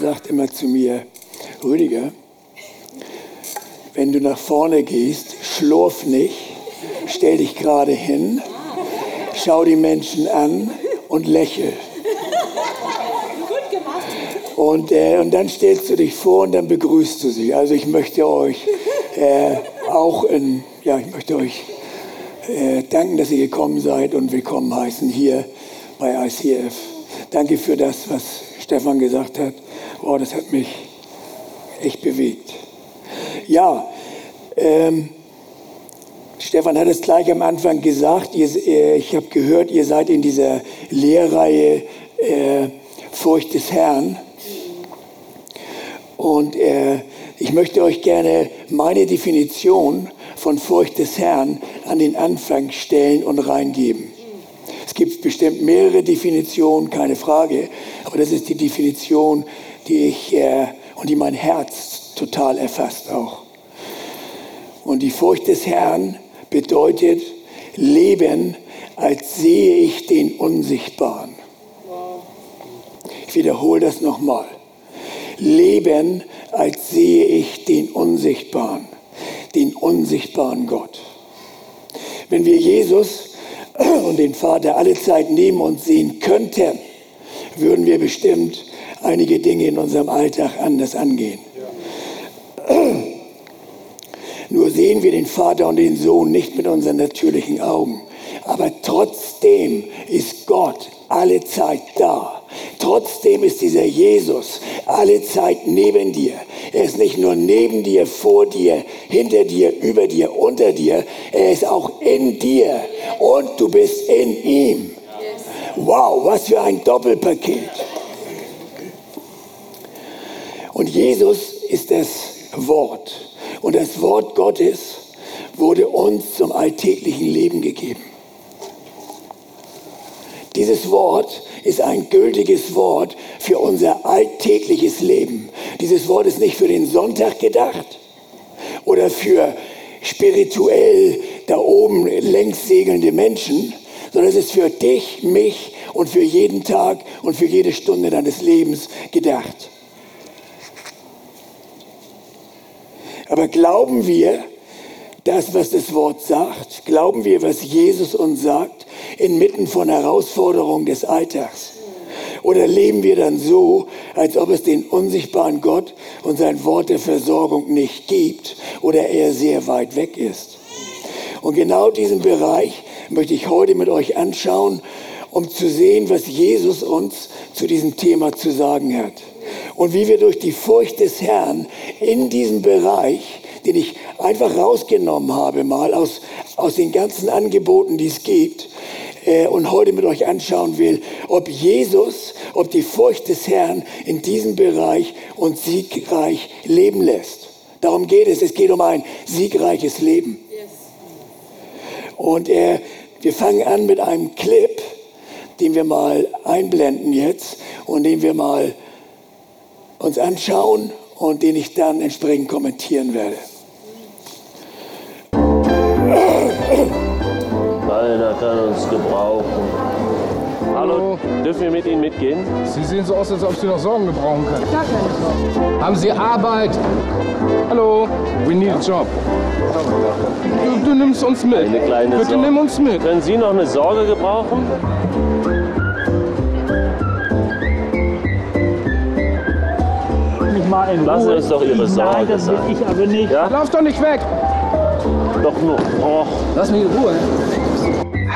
Sagt immer zu mir, Rüdiger, wenn du nach vorne gehst, schlurf nicht, stell dich gerade hin, schau die Menschen an und lächel. Und, äh, und dann stellst du dich vor und dann begrüßt du sie. Also ich möchte euch äh, auch in, ja, ich möchte euch äh, danken, dass ihr gekommen seid und willkommen heißen hier bei ICF. Danke für das, was Stefan gesagt hat. Oh, das hat mich echt bewegt. Ja, ähm, Stefan hat es gleich am Anfang gesagt. Ihr, äh, ich habe gehört, ihr seid in dieser Lehrreihe äh, Furcht des Herrn. Und äh, ich möchte euch gerne meine Definition von Furcht des Herrn an den Anfang stellen und reingeben. Es gibt bestimmt mehrere Definitionen, keine Frage, aber das ist die Definition, die ich äh, und die mein Herz total erfasst auch. Und die Furcht des Herrn bedeutet Leben, als sehe ich den Unsichtbaren. Ich wiederhole das nochmal. Leben, als sehe ich den Unsichtbaren, den unsichtbaren Gott. Wenn wir Jesus und den Vater alle Zeit neben uns sehen könnten, würden wir bestimmt einige Dinge in unserem Alltag anders angehen. Nur sehen wir den Vater und den Sohn nicht mit unseren natürlichen Augen. Aber trotzdem ist Gott alle Zeit da. Trotzdem ist dieser Jesus alle Zeit neben dir. Er ist nicht nur neben dir, vor dir, hinter dir, über dir, unter dir. Er ist auch in dir und du bist in ihm. Wow, was für ein Doppelpaket. Und Jesus ist das Wort. Und das Wort Gottes wurde uns zum alltäglichen Leben gegeben. Dieses Wort ist ein gültiges Wort für unser alltägliches Leben. Dieses Wort ist nicht für den Sonntag gedacht oder für spirituell da oben längs segelnde Menschen, sondern es ist für dich, mich und für jeden Tag und für jede Stunde deines Lebens gedacht. Aber glauben wir das, was das Wort sagt? Glauben wir, was Jesus uns sagt, inmitten von Herausforderungen des Alltags? Oder leben wir dann so, als ob es den unsichtbaren Gott und sein Wort der Versorgung nicht gibt oder er sehr weit weg ist? Und genau diesen Bereich möchte ich heute mit euch anschauen, um zu sehen, was Jesus uns zu diesem Thema zu sagen hat und wie wir durch die Furcht des Herrn in diesem Bereich, den ich einfach rausgenommen habe, mal aus, aus den ganzen Angeboten, die es gibt, äh, und heute mit euch anschauen will, ob Jesus, ob die Furcht des Herrn in diesem Bereich uns siegreich leben lässt. Darum geht es. Es geht um ein siegreiches Leben. Und äh, wir fangen an mit einem Clip, den wir mal einblenden jetzt und den wir mal uns anschauen und den ich dann entsprechend kommentieren werde. Keiner kann uns gebrauchen. Hallo, dürfen wir mit Ihnen mitgehen? Sie sehen so aus, als ob Sie noch Sorgen gebrauchen können. Gar keine Sorgen. Haben Sie Arbeit? Hallo, we need a job. Du, du nimmst uns mit. Eine kleine Bitte Sorge. nimm uns mit. Können Sie noch eine Sorge gebrauchen? mich mal in Lassen Ruhe. uns doch Ihre Nein, Sorge das will sein. ich aber nicht. Ja? Lauf doch nicht weg. Doch nur. Och, Lass mich in Ruhe.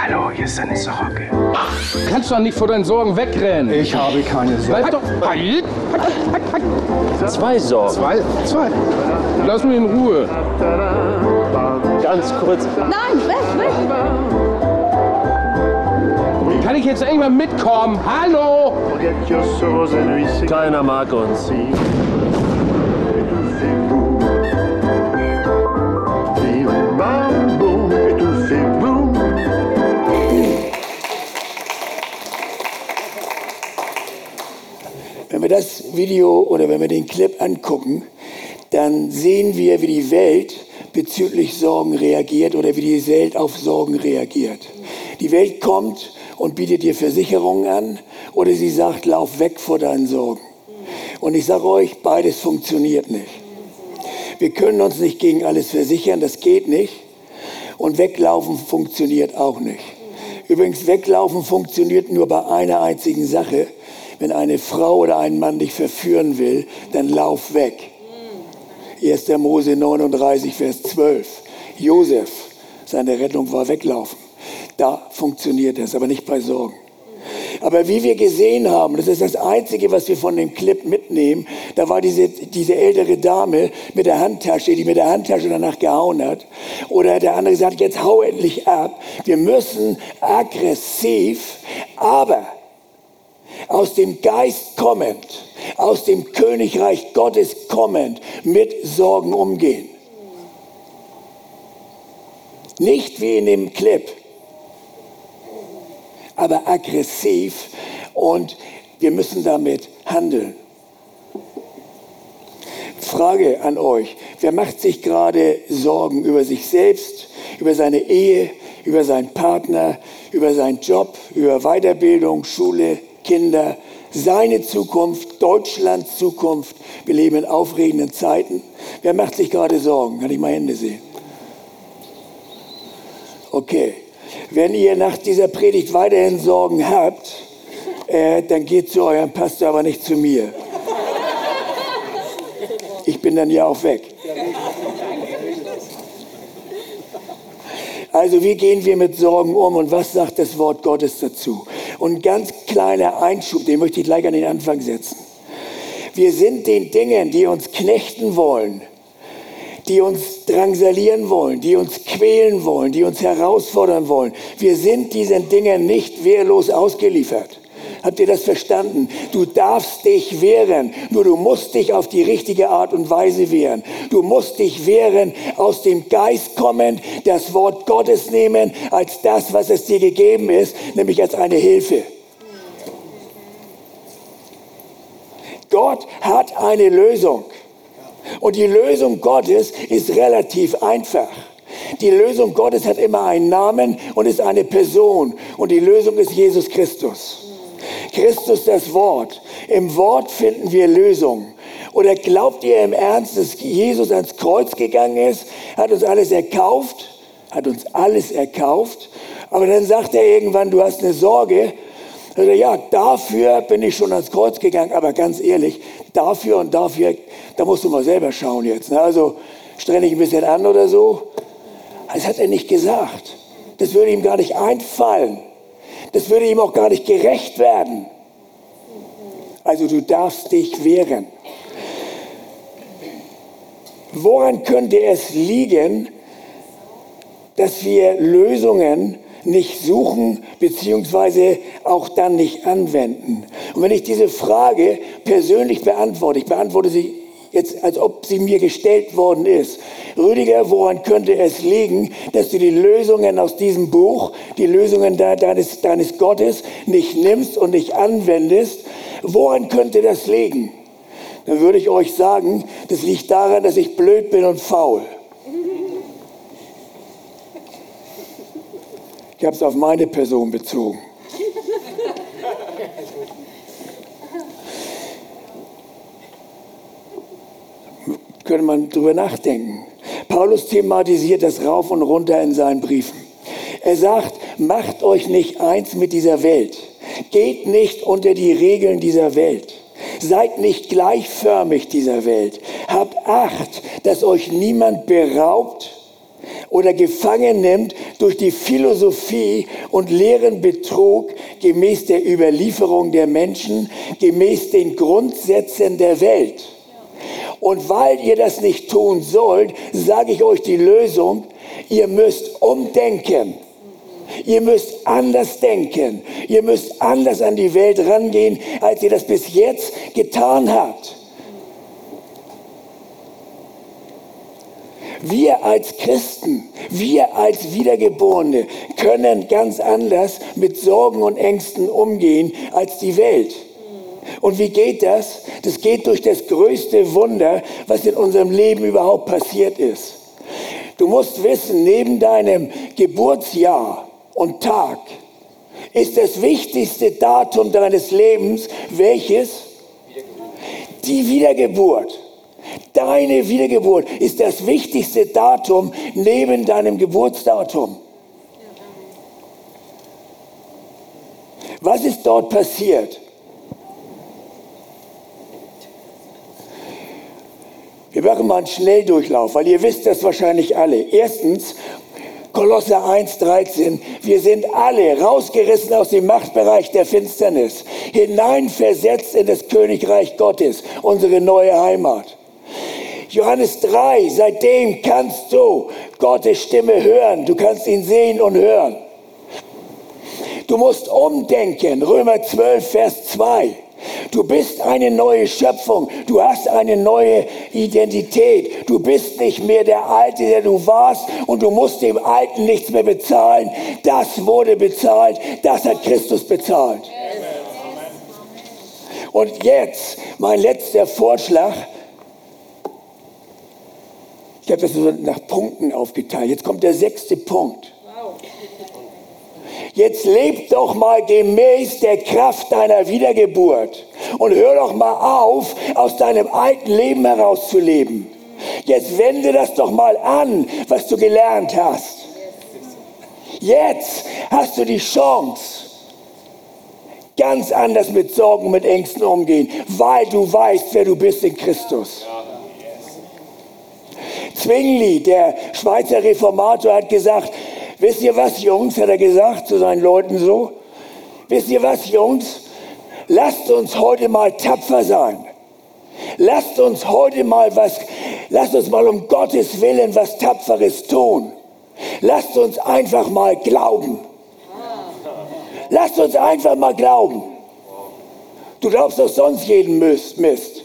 Hallo, hier ist eine Sorge. Du kannst doch nicht vor deinen Sorgen wegrennen. Ich habe keine Sorge. Bleib doch. Halt. zwei Sorgen. Zwei, zwei. Lass mich in Ruhe. Ganz kurz. Nein, weg, weg. Kann ich jetzt irgendwann mitkommen? Hallo? Keiner mag uns. Video oder wenn wir den Clip angucken, dann sehen wir, wie die Welt bezüglich Sorgen reagiert oder wie die Welt auf Sorgen reagiert. Die Welt kommt und bietet dir Versicherungen an oder sie sagt, lauf weg vor deinen Sorgen. Und ich sage euch, beides funktioniert nicht. Wir können uns nicht gegen alles versichern, das geht nicht. Und weglaufen funktioniert auch nicht. Übrigens, weglaufen funktioniert nur bei einer einzigen Sache. Wenn eine Frau oder ein Mann dich verführen will, dann lauf weg. 1. Mose 39, Vers 12. Josef, seine Rettung war weglaufen. Da funktioniert das, aber nicht bei Sorgen. Aber wie wir gesehen haben, das ist das Einzige, was wir von dem Clip mitnehmen, da war diese, diese ältere Dame mit der Handtasche, die mit der Handtasche danach gehauen hat. Oder der andere sagt, jetzt hau endlich ab. Wir müssen aggressiv, aber aus dem Geist kommend, aus dem Königreich Gottes kommend mit Sorgen umgehen. Nicht wie in dem Clip, aber aggressiv und wir müssen damit handeln. Frage an euch, wer macht sich gerade Sorgen über sich selbst, über seine Ehe, über seinen Partner, über seinen Job, über Weiterbildung, Schule, Kinder, seine Zukunft, Deutschlands Zukunft. Wir leben in aufregenden Zeiten. Wer macht sich gerade Sorgen? Kann ich mal Hände sehen? Okay. Wenn ihr nach dieser Predigt weiterhin Sorgen habt, äh, dann geht zu eurem Pastor, aber nicht zu mir. Ich bin dann ja auch weg. Also wie gehen wir mit Sorgen um und was sagt das Wort Gottes dazu? Und ganz kleiner Einschub, den möchte ich gleich an den Anfang setzen. Wir sind den Dingen, die uns knechten wollen, die uns drangsalieren wollen, die uns quälen wollen, die uns herausfordern wollen. Wir sind diesen Dingen nicht wehrlos ausgeliefert. Habt ihr das verstanden? Du darfst dich wehren, nur du musst dich auf die richtige Art und Weise wehren. Du musst dich wehren, aus dem Geist kommend, das Wort Gottes nehmen als das, was es dir gegeben ist, nämlich als eine Hilfe. Gott hat eine Lösung. Und die Lösung Gottes ist relativ einfach. Die Lösung Gottes hat immer einen Namen und ist eine Person. Und die Lösung ist Jesus Christus. Christus das Wort. Im Wort finden wir Lösung. Oder glaubt ihr im Ernst, dass Jesus ans Kreuz gegangen ist, hat uns alles erkauft, hat uns alles erkauft, aber dann sagt er irgendwann, du hast eine Sorge. Also, ja, dafür bin ich schon ans Kreuz gegangen, aber ganz ehrlich, dafür und dafür, da musst du mal selber schauen jetzt. Ne? Also streng dich ein bisschen an oder so. Das hat er nicht gesagt. Das würde ihm gar nicht einfallen. Das würde ihm auch gar nicht gerecht werden. Also du darfst dich wehren. Woran könnte es liegen, dass wir Lösungen nicht suchen beziehungsweise auch dann nicht anwenden? Und wenn ich diese Frage persönlich beantworte, ich beantworte sie jetzt, als ob sie mir gestellt worden ist. Rüdiger, woran könnte es liegen, dass du die Lösungen aus diesem Buch, die Lösungen deines, deines Gottes nicht nimmst und nicht anwendest? Woran könnte das liegen? Dann würde ich euch sagen, das liegt daran, dass ich blöd bin und faul. Ich habe es auf meine Person bezogen. Könnte man drüber nachdenken. Paulus thematisiert das rauf und runter in seinen Briefen. Er sagt, macht euch nicht eins mit dieser Welt. Geht nicht unter die Regeln dieser Welt. Seid nicht gleichförmig dieser Welt. Habt Acht, dass euch niemand beraubt oder gefangen nimmt durch die Philosophie und leeren Betrug gemäß der Überlieferung der Menschen, gemäß den Grundsätzen der Welt. Und weil ihr das nicht tun sollt, sage ich euch die Lösung. Ihr müsst umdenken. Ihr müsst anders denken. Ihr müsst anders an die Welt rangehen, als ihr das bis jetzt getan habt. Wir als Christen, wir als Wiedergeborene können ganz anders mit Sorgen und Ängsten umgehen als die Welt. Und wie geht das? Das geht durch das größte Wunder, was in unserem Leben überhaupt passiert ist. Du musst wissen, neben deinem Geburtsjahr und Tag ist das wichtigste Datum deines Lebens welches? Die Wiedergeburt, deine Wiedergeburt ist das wichtigste Datum neben deinem Geburtsdatum. Was ist dort passiert? Machen mal einen Schnelldurchlauf, weil ihr wisst das wahrscheinlich alle. Erstens, Kolosser 1,13. Wir sind alle rausgerissen aus dem Machtbereich der Finsternis, hineinversetzt in das Königreich Gottes, unsere neue Heimat. Johannes 3, seitdem kannst du Gottes Stimme hören. Du kannst ihn sehen und hören. Du musst umdenken. Römer 12, Vers 2. Du bist eine neue Schöpfung. Du hast eine neue Identität. Du bist nicht mehr der Alte, der du warst und du musst dem Alten nichts mehr bezahlen. Das wurde bezahlt. Das hat Christus bezahlt. Und jetzt mein letzter Vorschlag. Ich habe das nach Punkten aufgeteilt. Jetzt kommt der sechste Punkt. Jetzt leb doch mal gemäß der Kraft deiner Wiedergeburt und hör doch mal auf, aus deinem alten Leben herauszuleben. Jetzt wende das doch mal an, was du gelernt hast. Jetzt hast du die Chance, ganz anders mit Sorgen, mit Ängsten umgehen, weil du weißt, wer du bist in Christus. Zwingli, der Schweizer Reformator, hat gesagt, Wisst ihr was, Jungs, hat er gesagt zu seinen Leuten so? Wisst ihr was, Jungs? Lasst uns heute mal tapfer sein. Lasst uns heute mal was, lasst uns mal um Gottes Willen was Tapferes tun. Lasst uns einfach mal glauben. Lasst uns einfach mal glauben. Du glaubst doch sonst jeden Mist, Mist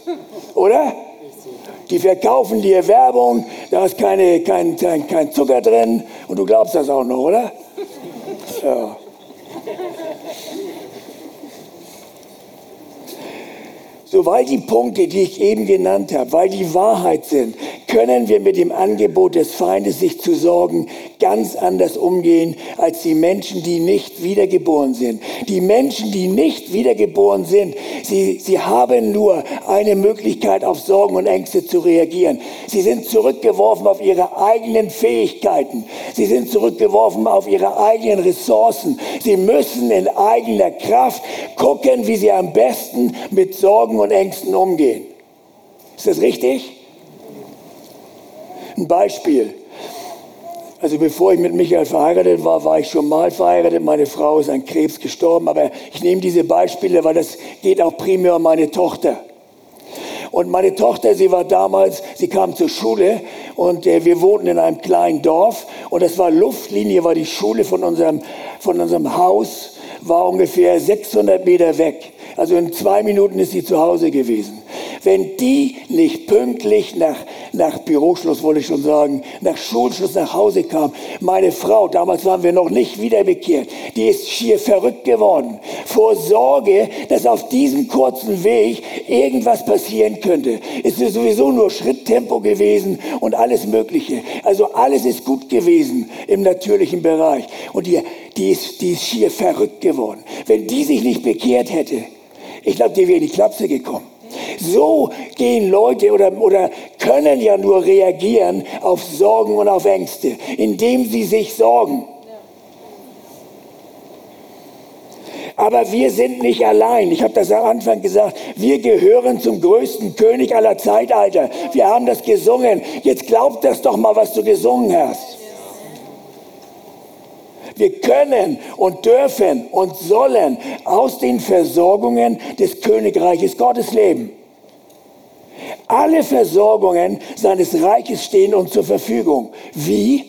oder? Die verkaufen dir Werbung, da ist keine, kein, kein, kein Zucker drin und du glaubst das auch noch, oder? Ja. So, weil die Punkte, die ich eben genannt habe, weil die Wahrheit sind, können wir mit dem Angebot des Feindes, sich zu sorgen, ganz anders umgehen als die Menschen, die nicht wiedergeboren sind. Die Menschen, die nicht wiedergeboren sind, sie, sie haben nur eine Möglichkeit, auf Sorgen und Ängste zu reagieren. Sie sind zurückgeworfen auf ihre eigenen Fähigkeiten. Sie sind zurückgeworfen auf ihre eigenen Ressourcen. Sie müssen in eigener Kraft gucken, wie sie am besten mit Sorgen und Ängsten umgehen. Ist das richtig? Ein Beispiel. Also bevor ich mit Michael verheiratet war, war ich schon mal verheiratet. Meine Frau ist an Krebs gestorben. Aber ich nehme diese Beispiele, weil das geht auch primär um meine Tochter. Und meine Tochter, sie war damals, sie kam zur Schule und äh, wir wohnten in einem kleinen Dorf und das war Luftlinie, war die Schule von unserem, von unserem Haus, war ungefähr 600 Meter weg. Also in zwei Minuten ist sie zu Hause gewesen. Wenn die nicht pünktlich nach, nach Büroschluss, wollte ich schon sagen, nach Schulschluss nach Hause kam, meine Frau, damals waren wir noch nicht wiederbekehrt, die ist schier verrückt geworden. Vor Sorge, dass auf diesem kurzen Weg irgendwas passieren könnte. Es ist sowieso nur Schritttempo gewesen und alles Mögliche. Also alles ist gut gewesen im natürlichen Bereich. Und die, die, ist, die ist schier verrückt geworden. Wenn die sich nicht bekehrt hätte, ich glaube, die wäre in die Klapse gekommen. So gehen Leute oder, oder können ja nur reagieren auf Sorgen und auf Ängste, indem sie sich sorgen. Aber wir sind nicht allein. Ich habe das am Anfang gesagt. Wir gehören zum größten König aller Zeitalter. Wir haben das gesungen. Jetzt glaub das doch mal, was du gesungen hast. Wir können und dürfen und sollen aus den Versorgungen des Königreiches Gottes leben. Alle Versorgungen seines Reiches stehen uns zur Verfügung. Wie?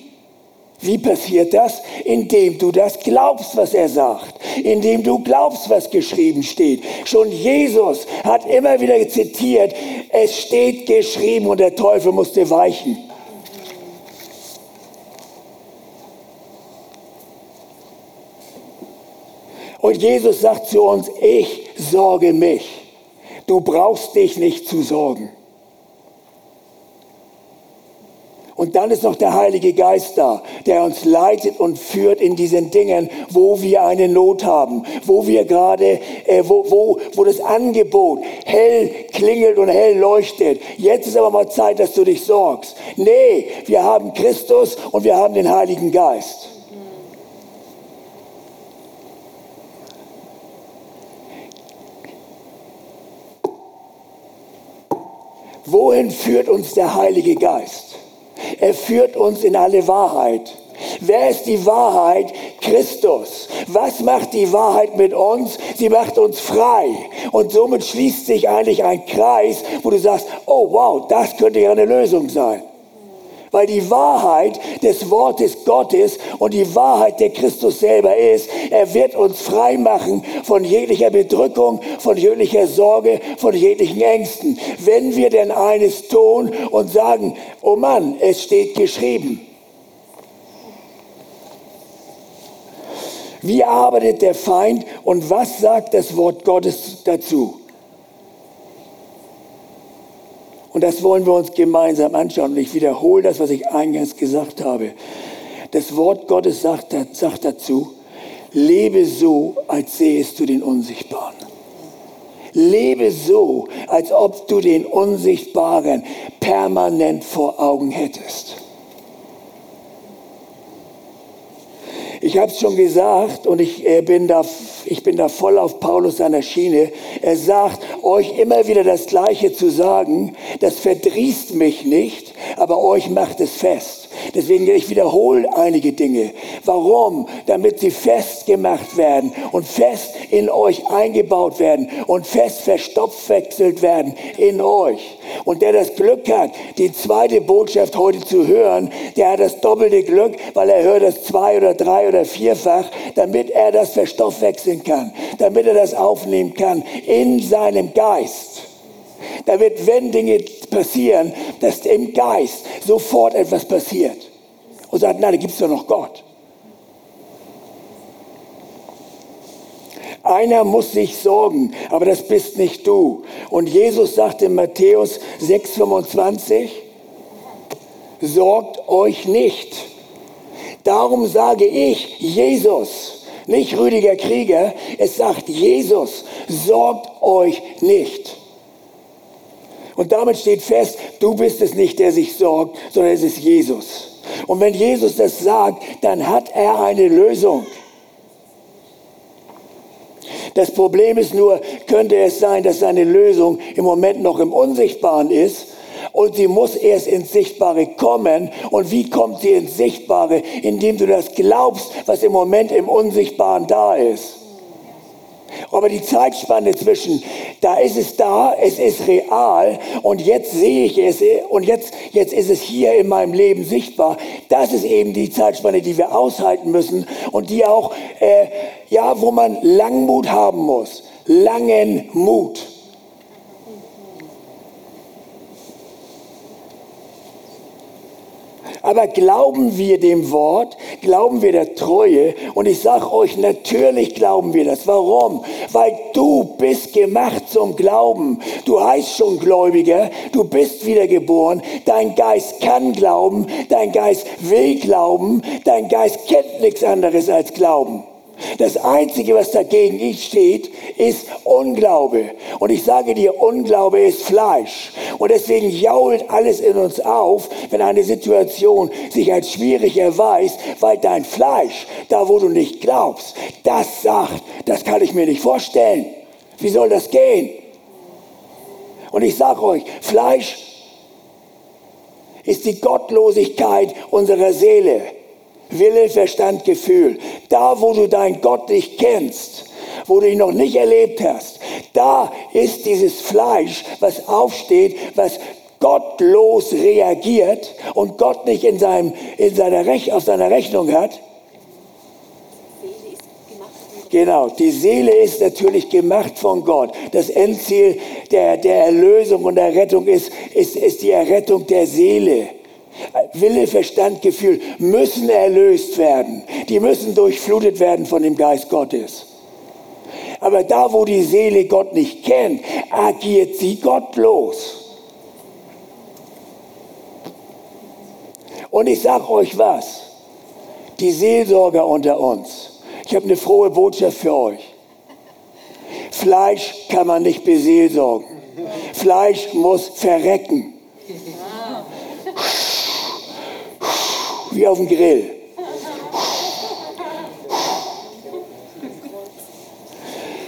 Wie passiert das? Indem du das glaubst, was er sagt. Indem du glaubst, was geschrieben steht. Schon Jesus hat immer wieder zitiert, es steht geschrieben und der Teufel musste weichen. Und Jesus sagt zu uns, ich sorge mich. Du brauchst dich nicht zu sorgen. Und dann ist noch der Heilige Geist da, der uns leitet und führt in diesen Dingen, wo wir eine Not haben, wo wir gerade, äh, wo, wo, wo das Angebot, hell klingelt und hell leuchtet. Jetzt ist aber mal Zeit, dass du dich sorgst. Nee, wir haben Christus und wir haben den Heiligen Geist. Wohin führt uns der Heilige Geist? Er führt uns in alle Wahrheit. Wer ist die Wahrheit? Christus. Was macht die Wahrheit mit uns? Sie macht uns frei. Und somit schließt sich eigentlich ein Kreis, wo du sagst, oh wow, das könnte ja eine Lösung sein. Weil die Wahrheit des Wortes Gottes und die Wahrheit der Christus selber ist, er wird uns frei machen von jeglicher Bedrückung, von jeglicher Sorge, von jeglichen Ängsten. Wenn wir denn eines tun und sagen, oh Mann, es steht geschrieben. Wie arbeitet der Feind und was sagt das Wort Gottes dazu? Und das wollen wir uns gemeinsam anschauen. Und ich wiederhole das, was ich eingangs gesagt habe. Das Wort Gottes sagt, sagt dazu, lebe so, als sähest du den Unsichtbaren. Lebe so, als ob du den Unsichtbaren permanent vor Augen hättest. Ich habe es schon gesagt und ich äh, bin, da, ich bin da voll auf Paulus seiner Schiene. Er sagt, euch immer wieder das Gleiche zu sagen, das verdrießt mich nicht, aber euch macht es fest. Deswegen ich wiederhole einige Dinge. Warum? Damit sie festgemacht werden und fest in euch eingebaut werden und fest verstopfwechselt werden in euch. Und der das Glück hat, die zweite Botschaft heute zu hören, der hat das doppelte Glück, weil er hört das zwei oder drei oder vierfach, damit er das verstoffwechseln kann, damit er das aufnehmen kann in seinem Geist. Damit, wenn Dinge passieren, dass im Geist sofort etwas passiert. Und sagt, nein, da gibt es doch noch Gott. Einer muss sich sorgen, aber das bist nicht du. Und Jesus sagt in Matthäus 6,25, sorgt euch nicht. Darum sage ich, Jesus, nicht Rüdiger Krieger, es sagt Jesus, sorgt euch nicht. Und damit steht fest, du bist es nicht, der sich sorgt, sondern es ist Jesus. Und wenn Jesus das sagt, dann hat er eine Lösung. Das Problem ist nur, könnte es sein, dass seine Lösung im Moment noch im Unsichtbaren ist und sie muss erst ins Sichtbare kommen. Und wie kommt sie ins Sichtbare? Indem du das glaubst, was im Moment im Unsichtbaren da ist. Aber die Zeitspanne zwischen, da ist es da, es ist real und jetzt sehe ich es und jetzt, jetzt ist es hier in meinem Leben sichtbar. Das ist eben die Zeitspanne, die wir aushalten müssen und die auch, äh, ja, wo man Langmut haben muss. Langen Mut. Aber glauben wir dem Wort, glauben wir der Treue? Und ich sage euch, natürlich glauben wir das. Warum? Weil du bist gemacht zum Glauben. Du heißt schon Gläubiger, du bist wiedergeboren. Dein Geist kann glauben, dein Geist will glauben, dein Geist kennt nichts anderes als Glauben. Das Einzige, was dagegen steht, ist Unglaube. Und ich sage dir, Unglaube ist Fleisch. Und deswegen jault alles in uns auf, wenn eine Situation sich als schwierig erweist, weil dein Fleisch, da wo du nicht glaubst, das sagt, das kann ich mir nicht vorstellen. Wie soll das gehen? Und ich sage euch, Fleisch ist die Gottlosigkeit unserer Seele. Wille, Verstand, Gefühl. Da, wo du deinen Gott nicht kennst, wo du ihn noch nicht erlebt hast, da ist dieses Fleisch, was aufsteht, was gottlos reagiert und Gott nicht in seinem, in seiner Rech auf seiner Rechnung hat. Genau, die Seele ist natürlich gemacht von Gott. Das Endziel der, der Erlösung und der Rettung ist, ist, ist die Errettung der Seele. Wille, Verstand, Gefühl müssen erlöst werden. Die müssen durchflutet werden von dem Geist Gottes. Aber da, wo die Seele Gott nicht kennt, agiert sie gottlos. Und ich sage euch was, die Seelsorger unter uns, ich habe eine frohe Botschaft für euch. Fleisch kann man nicht beseelsorgen. Fleisch muss verrecken. Wie auf dem Grill.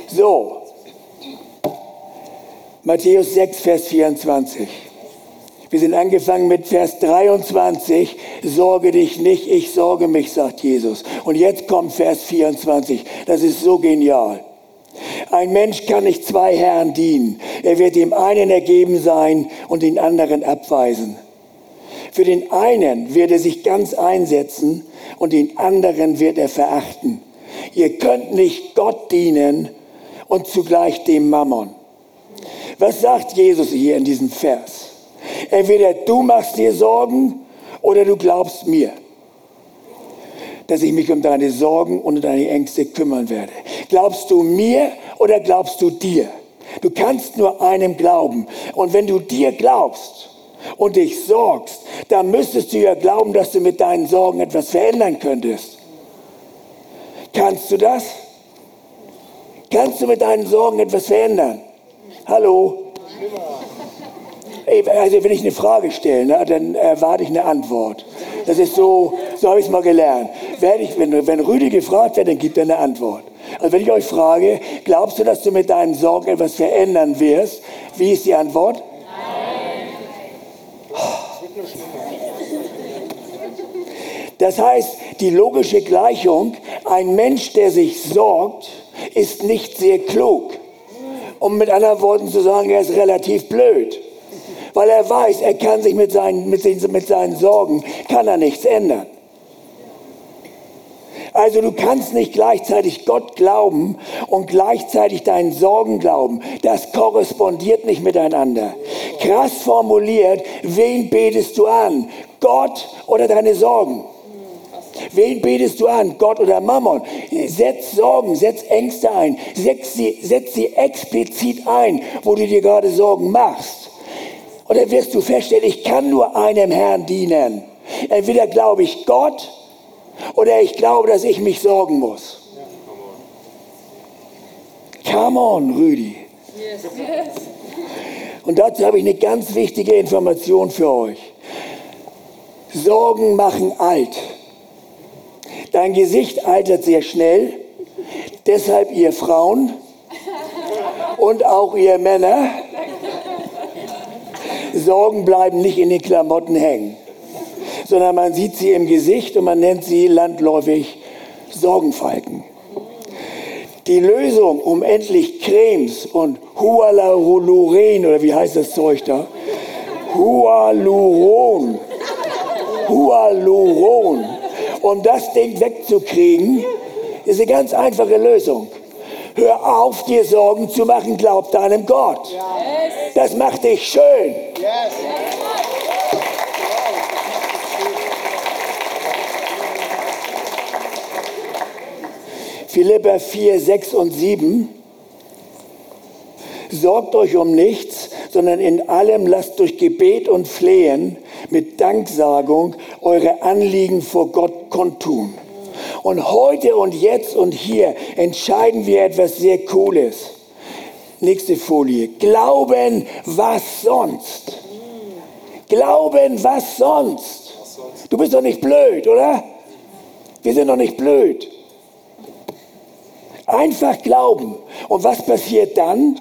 So, Matthäus 6, Vers 24. Wir sind angefangen mit Vers 23. Sorge dich nicht, ich sorge mich, sagt Jesus. Und jetzt kommt Vers 24. Das ist so genial. Ein Mensch kann nicht zwei Herren dienen. Er wird dem einen ergeben sein und den anderen abweisen. Für den einen wird er sich ganz einsetzen und den anderen wird er verachten. Ihr könnt nicht Gott dienen und zugleich dem Mammon. Was sagt Jesus hier in diesem Vers? Entweder du machst dir Sorgen oder du glaubst mir, dass ich mich um deine Sorgen und deine Ängste kümmern werde. Glaubst du mir oder glaubst du dir? Du kannst nur einem glauben. Und wenn du dir glaubst und dich sorgst, dann müsstest du ja glauben, dass du mit deinen Sorgen etwas verändern könntest. Kannst du das? Kannst du mit deinen Sorgen etwas verändern? Hallo? Also wenn ich eine Frage stelle, ne, dann erwarte ich eine Antwort. Das ist so, so habe ich es mal gelernt. Ich, wenn, wenn Rüdi gefragt wird, dann gibt er eine Antwort. Also wenn ich euch frage, glaubst du, dass du mit deinen Sorgen etwas verändern wirst? Wie ist die Antwort? Das heißt, die logische Gleichung, ein Mensch, der sich sorgt, ist nicht sehr klug. Um mit anderen Worten zu sagen, er ist relativ blöd weil er weiß, er kann sich mit seinen, mit, mit seinen Sorgen, kann er nichts ändern. Also du kannst nicht gleichzeitig Gott glauben und gleichzeitig deinen Sorgen glauben. Das korrespondiert nicht miteinander. Krass formuliert, wen betest du an? Gott oder deine Sorgen? Wen betest du an? Gott oder Mammon? Setz Sorgen, setz Ängste ein. Setz sie, setz sie explizit ein, wo du dir gerade Sorgen machst. Und dann wirst du feststellen, ich kann nur einem Herrn dienen. Entweder glaube ich Gott oder ich glaube, dass ich mich sorgen muss. Come on, Rüdi. Und dazu habe ich eine ganz wichtige Information für euch. Sorgen machen alt. Dein Gesicht altert sehr schnell. Deshalb ihr Frauen und auch ihr Männer Sorgen bleiben nicht in den Klamotten hängen, sondern man sieht sie im Gesicht und man nennt sie landläufig Sorgenfalken. Die Lösung, um endlich Cremes und Hyaluron, oder wie heißt das Zeug da? Hyaluron. Hyaluron. Um das Ding wegzukriegen, ist eine ganz einfache Lösung. Hör auf, dir Sorgen zu machen, glaub deinem Gott. Das macht dich schön. Philippa 4, 6 und 7. Sorgt euch um nichts, sondern in allem lasst durch Gebet und Flehen mit Danksagung eure Anliegen vor Gott kundtun. Und heute und jetzt und hier entscheiden wir etwas sehr Cooles. Nächste Folie. Glauben, was sonst? Glauben, was sonst? Du bist doch nicht blöd, oder? Wir sind doch nicht blöd. Einfach glauben. Und was passiert dann?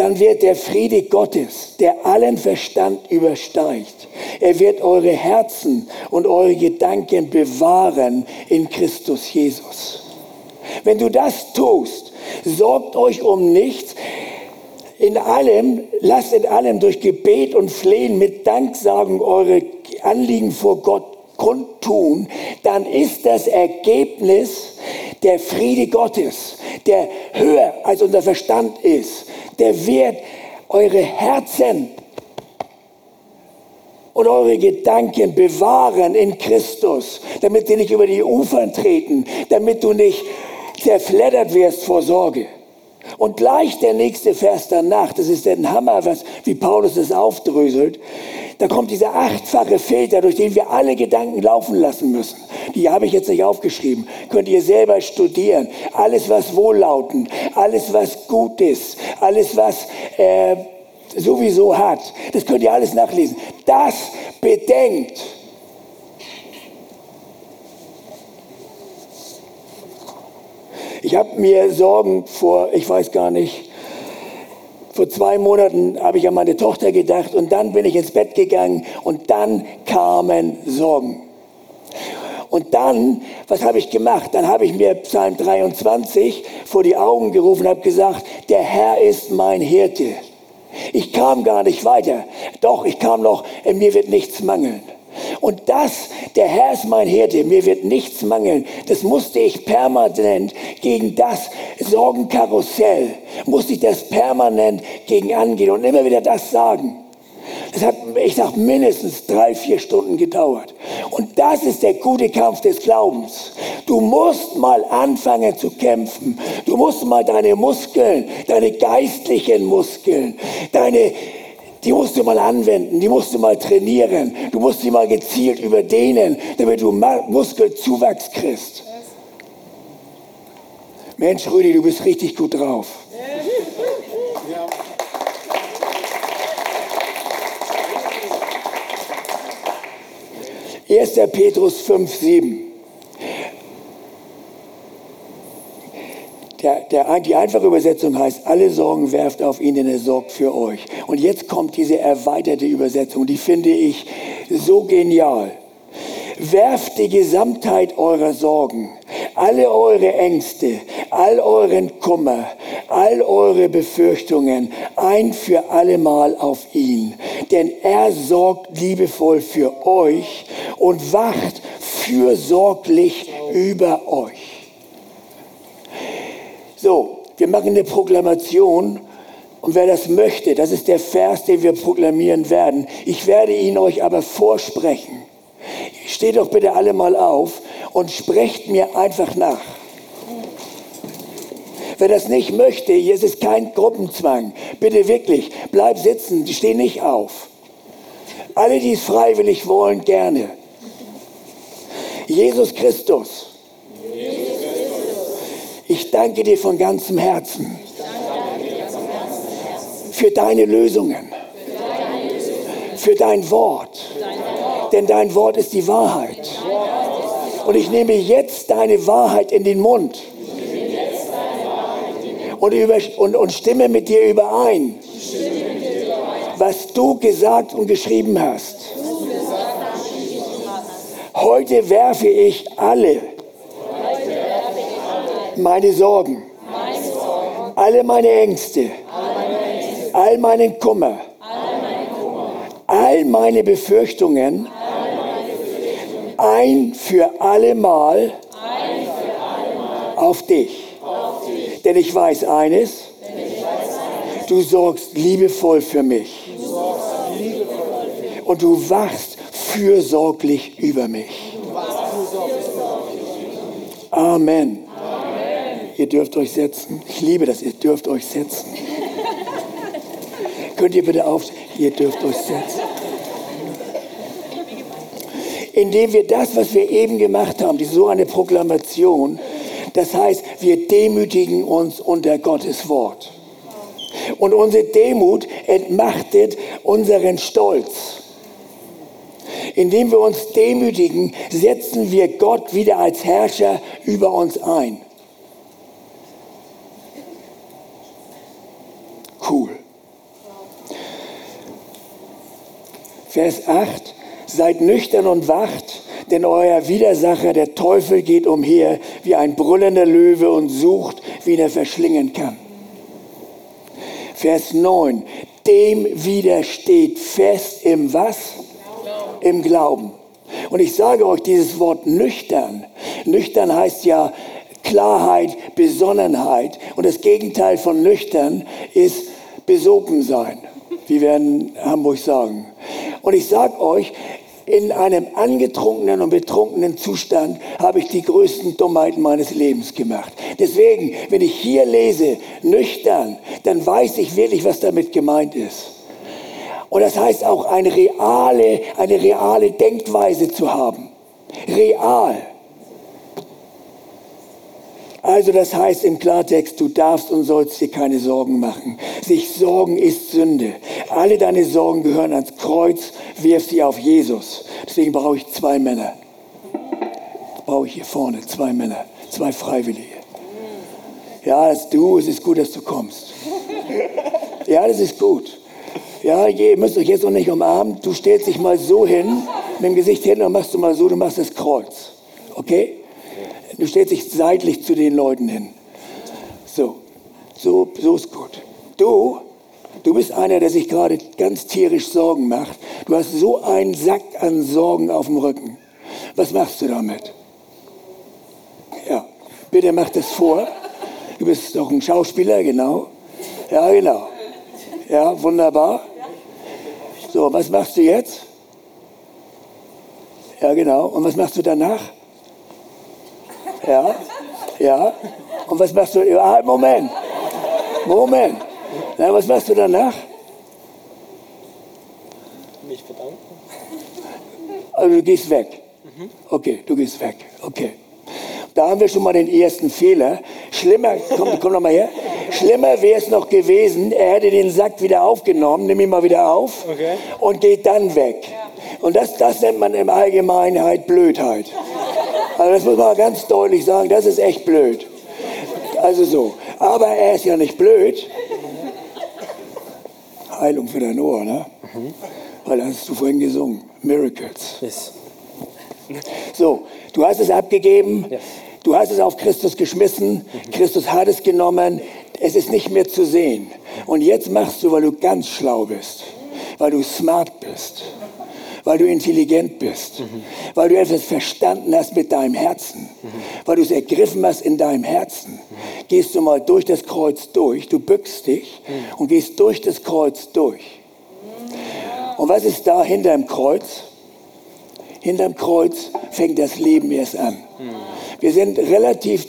dann wird der Friede Gottes, der allen Verstand übersteigt, er wird eure Herzen und eure Gedanken bewahren in Christus Jesus. Wenn du das tust, sorgt euch um nichts, in allem, lasst in allem durch Gebet und Flehen mit Danksagen eure Anliegen vor Gott kundtun, dann ist das Ergebnis der Friede Gottes, der höher als unser Verstand ist, der wird eure Herzen und eure Gedanken bewahren in Christus, damit sie nicht über die Ufern treten, damit du nicht zerfleddert wirst vor Sorge. Und gleich der nächste Vers danach, das ist der Hammer, was, wie Paulus es aufdröselt. da kommt dieser achtfache Filter, durch den wir alle Gedanken laufen lassen müssen. Die habe ich jetzt nicht aufgeschrieben. Könnt ihr selber studieren. Alles, was wohllautend, alles, was gut ist, alles, was äh, sowieso hat, das könnt ihr alles nachlesen. Das bedenkt. Ich habe mir Sorgen vor, ich weiß gar nicht, vor zwei Monaten habe ich an meine Tochter gedacht und dann bin ich ins Bett gegangen und dann kamen Sorgen. Und dann, was habe ich gemacht? Dann habe ich mir Psalm 23 vor die Augen gerufen und habe gesagt, der Herr ist mein Hirte. Ich kam gar nicht weiter. Doch, ich kam noch, mir wird nichts mangeln. Und das, der Herr ist mein Hirte, mir wird nichts mangeln, das musste ich permanent gegen das Sorgenkarussell, musste ich das permanent gegen angehen und immer wieder das sagen. Das hat, ich sag, mindestens drei, vier Stunden gedauert. Und das ist der gute Kampf des Glaubens. Du musst mal anfangen zu kämpfen. Du musst mal deine Muskeln, deine geistlichen Muskeln, deine die musst du mal anwenden, die musst du mal trainieren, du musst sie mal gezielt überdehnen, damit du Muskelzuwachs kriegst. Mensch, Rüdi, du bist richtig gut drauf. Erster Petrus 5, 7. Der, der, die einfache Übersetzung heißt, alle Sorgen werft auf ihn, denn er sorgt für euch. Und jetzt kommt diese erweiterte Übersetzung, die finde ich so genial. Werft die Gesamtheit eurer Sorgen, alle eure Ängste, all euren Kummer, all eure Befürchtungen ein für allemal auf ihn. Denn er sorgt liebevoll für euch und wacht fürsorglich über euch. So, wir machen eine Proklamation und wer das möchte, das ist der Vers, den wir proklamieren werden. Ich werde ihn euch aber vorsprechen. Steht doch bitte alle mal auf und sprecht mir einfach nach. Wer das nicht möchte, hier ist es kein Gruppenzwang. Bitte wirklich, bleib sitzen, steh nicht auf. Alle, die es freiwillig wollen, gerne. Jesus Christus ich danke dir von ganzem Herzen für deine Lösungen, für dein Wort. Denn dein Wort ist die Wahrheit. Und ich nehme jetzt deine Wahrheit in den Mund und, über, und, und stimme mit dir überein, was du gesagt und geschrieben hast. Heute werfe ich alle meine Sorgen, alle meine Ängste, all meinen Kummer, all meine Befürchtungen ein für allemal auf dich. Denn ich weiß eines, du sorgst liebevoll für mich. Und du wachst fürsorglich über mich. Amen. Ihr dürft euch setzen. Ich liebe das, ihr dürft euch setzen. Könnt ihr bitte auf, ihr dürft euch setzen. Indem wir das, was wir eben gemacht haben, die so eine Proklamation, das heißt, wir demütigen uns unter Gottes Wort. Und unsere Demut entmachtet unseren Stolz. Indem wir uns demütigen, setzen wir Gott wieder als Herrscher über uns ein. Vers 8, seid nüchtern und wacht, denn euer Widersacher, der Teufel, geht umher wie ein brüllender Löwe und sucht, wie er verschlingen kann. Vers 9, dem widersteht fest im was? Im Glauben. Und ich sage euch dieses Wort nüchtern. Nüchtern heißt ja Klarheit, Besonnenheit. Und das Gegenteil von nüchtern ist besopen sein, wie wir in Hamburg sagen. Und ich sage euch, in einem angetrunkenen und betrunkenen Zustand habe ich die größten Dummheiten meines Lebens gemacht. Deswegen, wenn ich hier lese, nüchtern, dann weiß ich wirklich, was damit gemeint ist. Und das heißt auch eine reale, eine reale Denkweise zu haben. Real. Also das heißt im Klartext, du darfst und sollst dir keine Sorgen machen. Sich sorgen ist Sünde. Alle deine Sorgen gehören ans Kreuz, wirf sie auf Jesus. Deswegen brauche ich zwei Männer. Brauche ich hier vorne zwei Männer, zwei Freiwillige. Ja, das du, es ist gut, dass du kommst. Ja, das ist gut. Ja, ihr müsst euch jetzt noch nicht umarmen. Du stellst dich mal so hin, mit dem Gesicht hin und machst du mal so, du machst das Kreuz. Okay? Du stellst dich seitlich zu den Leuten hin. So, so, so ist gut. Du, du bist einer, der sich gerade ganz tierisch Sorgen macht. Du hast so einen Sack an Sorgen auf dem Rücken. Was machst du damit? Ja, bitte mach das vor. Du bist doch ein Schauspieler, genau. Ja, genau. Ja, wunderbar. So, was machst du jetzt? Ja, genau. Und was machst du danach? Ja, ja. Und was machst du? Ja, Moment. Moment. Na, was machst du danach? Mich bedanken. Also du gehst weg. Okay, du gehst weg. Okay. Da haben wir schon mal den ersten Fehler. Schlimmer, komm, komm noch mal her. Schlimmer wäre es noch gewesen, er hätte den Sack wieder aufgenommen, nimm ihn mal wieder auf Okay. und geht dann weg. Und das, das nennt man im Allgemeinheit Blödheit. Also das muss man ganz deutlich sagen, das ist echt blöd. Also so. Aber er ist ja nicht blöd. Heilung für dein Ohr, ne? Weil das hast du vorhin gesungen. Miracles. Yes. So, du hast es abgegeben, du hast es auf Christus geschmissen, Christus hat es genommen, es ist nicht mehr zu sehen. Und jetzt machst du, weil du ganz schlau bist, weil du smart bist, weil du intelligent bist, weil du etwas verstanden hast mit deinem Herzen, weil du es ergriffen hast in deinem Herzen. Gehst du mal durch das Kreuz durch, du bückst dich und gehst durch das Kreuz durch. Und was ist da hinter dem Kreuz? Hinterm Kreuz fängt das Leben erst an. Wir sind relativ,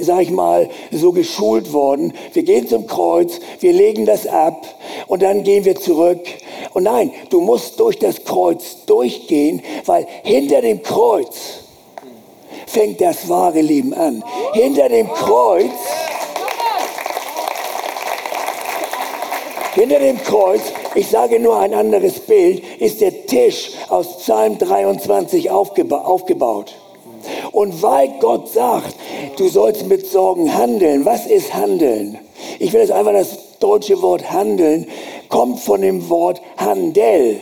sag ich mal, so geschult worden. Wir gehen zum Kreuz, wir legen das ab und dann gehen wir zurück. Und nein, du musst durch das Kreuz durchgehen, weil hinter dem Kreuz fängt das wahre Leben an. Hinter dem Kreuz Hinter dem Kreuz, ich sage nur ein anderes Bild, ist der Tisch aus Psalm 23 aufgeba aufgebaut. Und weil Gott sagt, du sollst mit Sorgen handeln, was ist handeln? Ich will jetzt einfach das deutsche Wort handeln, kommt von dem Wort Handel.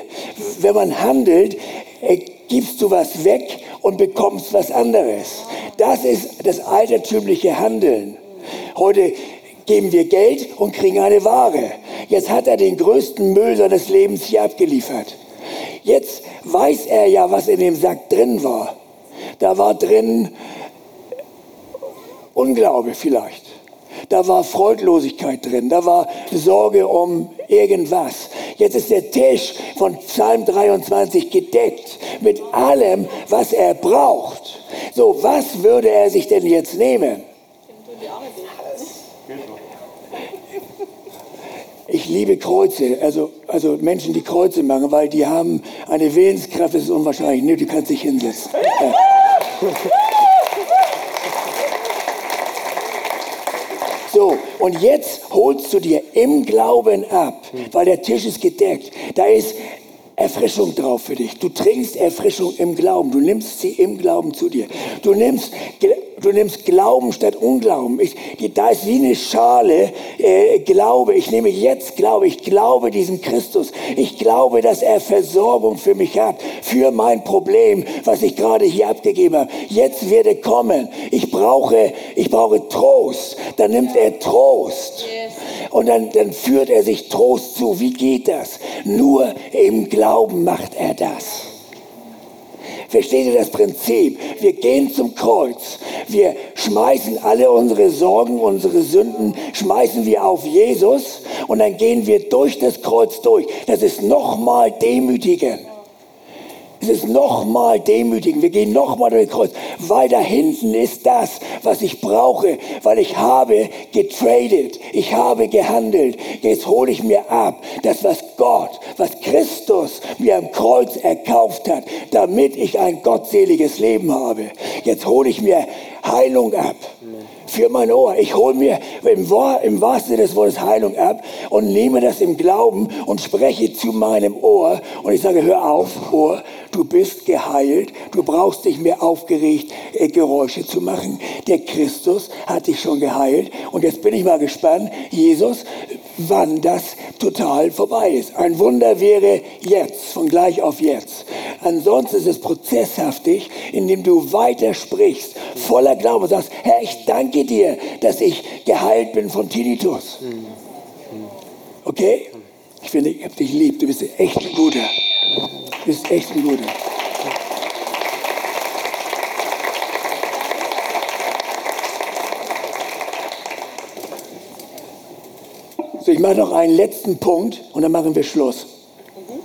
Wenn man handelt, äh, gibst du was weg und bekommst was anderes. Das ist das altertümliche Handeln. Heute geben wir Geld und kriegen eine Ware. Jetzt hat er den größten Müll seines Lebens hier abgeliefert. Jetzt weiß er ja, was in dem Sack drin war. Da war drin Unglaube vielleicht. Da war Freudlosigkeit drin, da war Sorge um irgendwas. Jetzt ist der Tisch von Psalm 23 gedeckt mit allem, was er braucht. So, was würde er sich denn jetzt nehmen? Ich liebe Kreuze, also, also Menschen, die Kreuze machen, weil die haben eine Willenskraft, das ist unwahrscheinlich. Nee, du kannst dich hinsetzen. So, und jetzt holst du dir im Glauben ab, weil der Tisch ist gedeckt. Da ist Erfrischung drauf für dich. Du trinkst Erfrischung im Glauben. Du nimmst sie im Glauben zu dir. Du nimmst, du nimmst Glauben statt Unglauben. Ich, die, da ist wie eine Schale äh, Glaube. Ich nehme jetzt Glaube. Ich glaube diesem Christus. Ich glaube, dass er Versorgung für mich hat, für mein Problem, was ich gerade hier abgegeben habe. Jetzt wird er kommen. Ich brauche, ich brauche Trost. Dann nimmt er Trost. Und dann, dann führt er sich Trost zu. Wie geht das? Nur im Glauben macht er das. Versteht ihr das Prinzip? Wir gehen zum Kreuz. Wir schmeißen alle unsere Sorgen, unsere Sünden, schmeißen wir auf Jesus und dann gehen wir durch das Kreuz durch. Das ist nochmal demütigen. Es ist nochmal demütigen. Wir gehen nochmal durch das Kreuz, weil da hinten ist das, was ich brauche, weil ich habe getradet, ich habe gehandelt. Jetzt hole ich mir ab, das, was Gott, was Christus mir am Kreuz erkauft hat, damit ich ein gottseliges Leben habe. Jetzt hole ich mir Heilung ab für mein Ohr. Ich hole mir im, im wahrsten Sinne des Wortes Heilung ab und nehme das im Glauben und spreche zu meinem Ohr. Und ich sage, hör auf, Ohr, du bist geheilt. Du brauchst nicht mehr aufgeregt äh, Geräusche zu machen. Der Christus hat dich schon geheilt. Und jetzt bin ich mal gespannt, Jesus, wann das total vorbei ist. Ein Wunder wäre jetzt, von gleich auf jetzt. Ansonsten ist es prozesshaftig, indem du weiter sprichst, voller Glauben sagst, Herr, ich danke dir, dass ich geheilt bin von Tinnitus. Okay? Ich finde, ich habe dich lieb. Du bist echt ein guter. Du bist echt ein guter. So, ich mache noch einen letzten Punkt und dann machen wir Schluss.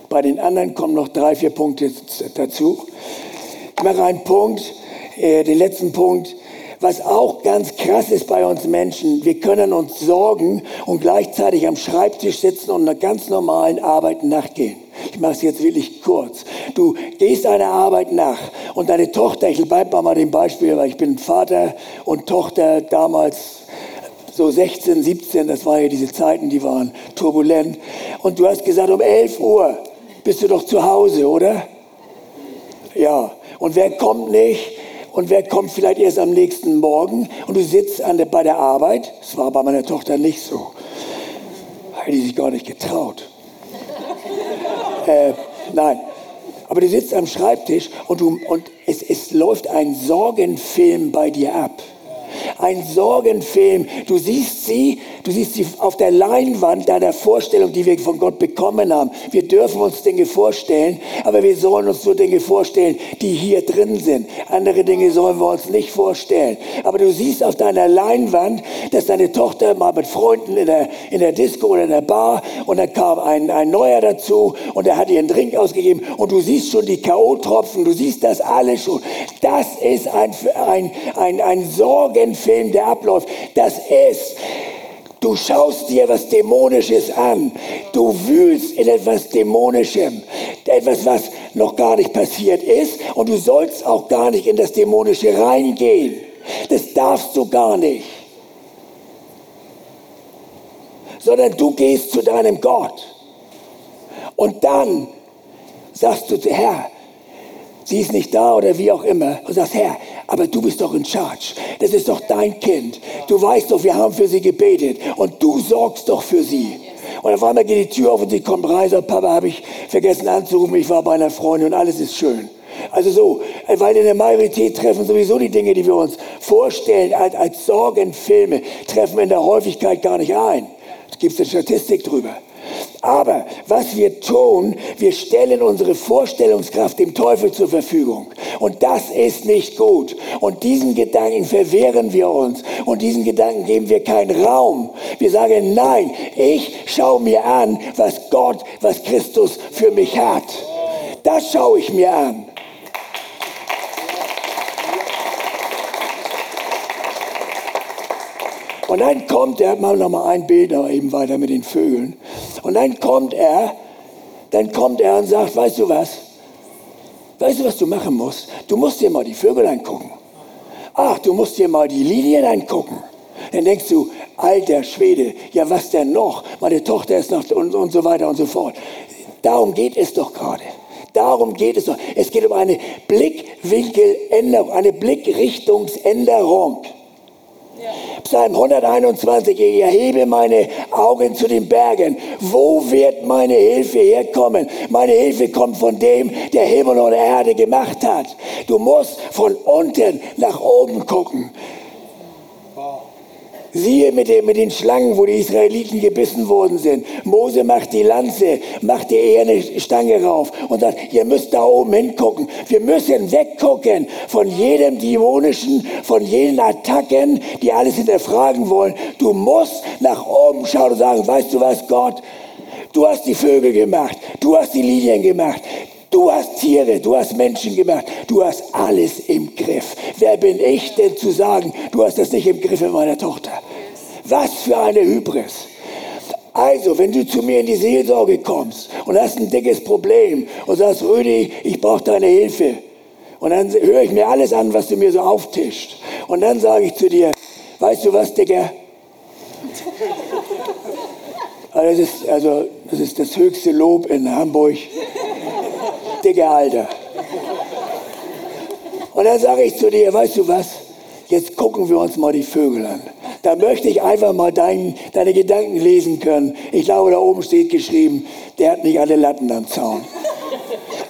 Bei den anderen kommen noch drei, vier Punkte dazu. Ich mache einen Punkt, äh, den letzten Punkt, was auch ganz krass ist bei uns Menschen. Wir können uns sorgen und gleichzeitig am Schreibtisch sitzen und einer ganz normalen Arbeit nachgehen. Ich mache es jetzt wirklich kurz. Du gehst einer Arbeit nach und deine Tochter, ich bleibe mal dem Beispiel, weil ich bin Vater und Tochter damals so 16, 17, das war ja diese Zeiten, die waren turbulent. Und du hast gesagt, um 11 Uhr bist du doch zu Hause, oder? Ja. Und wer kommt nicht? Und wer kommt vielleicht erst am nächsten Morgen? Und du sitzt der, bei der Arbeit. Das war bei meiner Tochter nicht so. Hätte die sich gar nicht getraut. äh, nein. Aber du sitzt am Schreibtisch und, du, und es, es läuft ein Sorgenfilm bei dir ab ein Sorgenfilm. Du siehst sie, du siehst sie auf der Leinwand deiner Vorstellung, die wir von Gott bekommen haben. Wir dürfen uns Dinge vorstellen, aber wir sollen uns nur Dinge vorstellen, die hier drin sind. Andere Dinge sollen wir uns nicht vorstellen. Aber du siehst auf deiner Leinwand, dass deine Tochter mal mit Freunden in der, in der Disco oder in der Bar und dann kam ein, ein neuer dazu und er hat ihr einen Drink ausgegeben und du siehst schon die K.O.-Tropfen, du siehst das alles schon. Das ist ein, ein, ein, ein Sorgenfilm Film, der abläuft. Das ist, du schaust dir was Dämonisches an. Du wühlst in etwas Dämonischem. Etwas, was noch gar nicht passiert ist. Und du sollst auch gar nicht in das Dämonische reingehen. Das darfst du gar nicht. Sondern du gehst zu deinem Gott. Und dann sagst du, Herr, sie ist nicht da oder wie auch immer. Und sagst, Herr, aber du bist doch in Charge. Das ist doch dein Kind. Du weißt doch, wir haben für sie gebetet und du sorgst doch für sie. Und auf einmal geht die Tür auf und sie kommt rein, sagt, Papa, habe ich vergessen anzurufen, ich war bei einer Freundin und alles ist schön. Also so, weil in der Majorität treffen sowieso die Dinge, die wir uns vorstellen als, als Sorgenfilme, treffen in der Häufigkeit gar nicht ein. Da gibt es eine Statistik drüber. Aber was wir tun, wir stellen unsere Vorstellungskraft dem Teufel zur Verfügung. Und das ist nicht gut. Und diesen Gedanken verwehren wir uns. Und diesen Gedanken geben wir keinen Raum. Wir sagen, nein, ich schaue mir an, was Gott, was Christus für mich hat. Das schaue ich mir an. Und dann kommt er, mal noch mal ein Bild noch eben weiter mit den Vögeln. Und dann kommt er, dann kommt er und sagt, weißt du was? Weißt du, was du machen musst? Du musst dir mal die Vögel angucken. Ach, du musst dir mal die Linien angucken. Dann denkst du, alter Schwede, ja was denn noch? Meine Tochter ist noch und, und so weiter und so fort. Darum geht es doch gerade. Darum geht es doch. Es geht um eine Blickwinkeländerung, eine Blickrichtungsänderung. Psalm 121, ich erhebe meine Augen zu den Bergen. Wo wird meine Hilfe herkommen? Meine Hilfe kommt von dem, der Himmel und Erde gemacht hat. Du musst von unten nach oben gucken. Siehe mit den, mit den Schlangen, wo die Israeliten gebissen worden sind. Mose macht die Lanze, macht die eherne Stange rauf und sagt, ihr müsst da oben hingucken. Wir müssen weggucken von jedem dämonischen, von jenen Attacken, die alles hinterfragen wollen. Du musst nach oben schauen und sagen, weißt du was, Gott, du hast die Vögel gemacht, du hast die Linien gemacht. Du hast Tiere, du hast Menschen gemacht, du hast alles im Griff. Wer bin ich denn zu sagen, du hast das nicht im Griff mit meiner Tochter? Was für eine Hybris. Also, wenn du zu mir in die Seelsorge kommst und hast ein dickes Problem und sagst, Rüdi, ich brauche deine Hilfe. Und dann höre ich mir alles an, was du mir so auftischt. Und dann sage ich zu dir, weißt du was, Digga? Also das, ist, also, das ist das höchste Lob in Hamburg. Digga, Alter. Und dann sage ich zu dir, weißt du was? Jetzt gucken wir uns mal die Vögel an. Da möchte ich einfach mal dein, deine Gedanken lesen können. Ich glaube, da oben steht geschrieben, der hat nicht alle Latten am Zaun.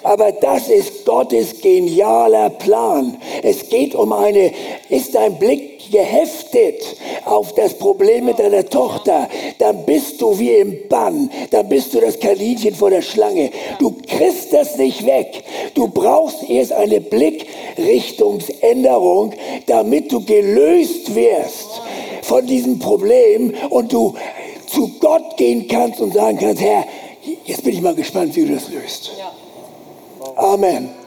Aber das ist Gottes genialer Plan. Es geht um eine, ist dein Blick geheftet auf das Problem mit deiner Tochter, dann bist du wie im Bann, dann bist du das Kaninchen vor der Schlange. Du kriegst das nicht weg. Du brauchst erst eine Blickrichtungsänderung, damit du gelöst wirst von diesem Problem und du zu Gott gehen kannst und sagen kannst, Herr, jetzt bin ich mal gespannt, wie du das löst. Amen. Amen.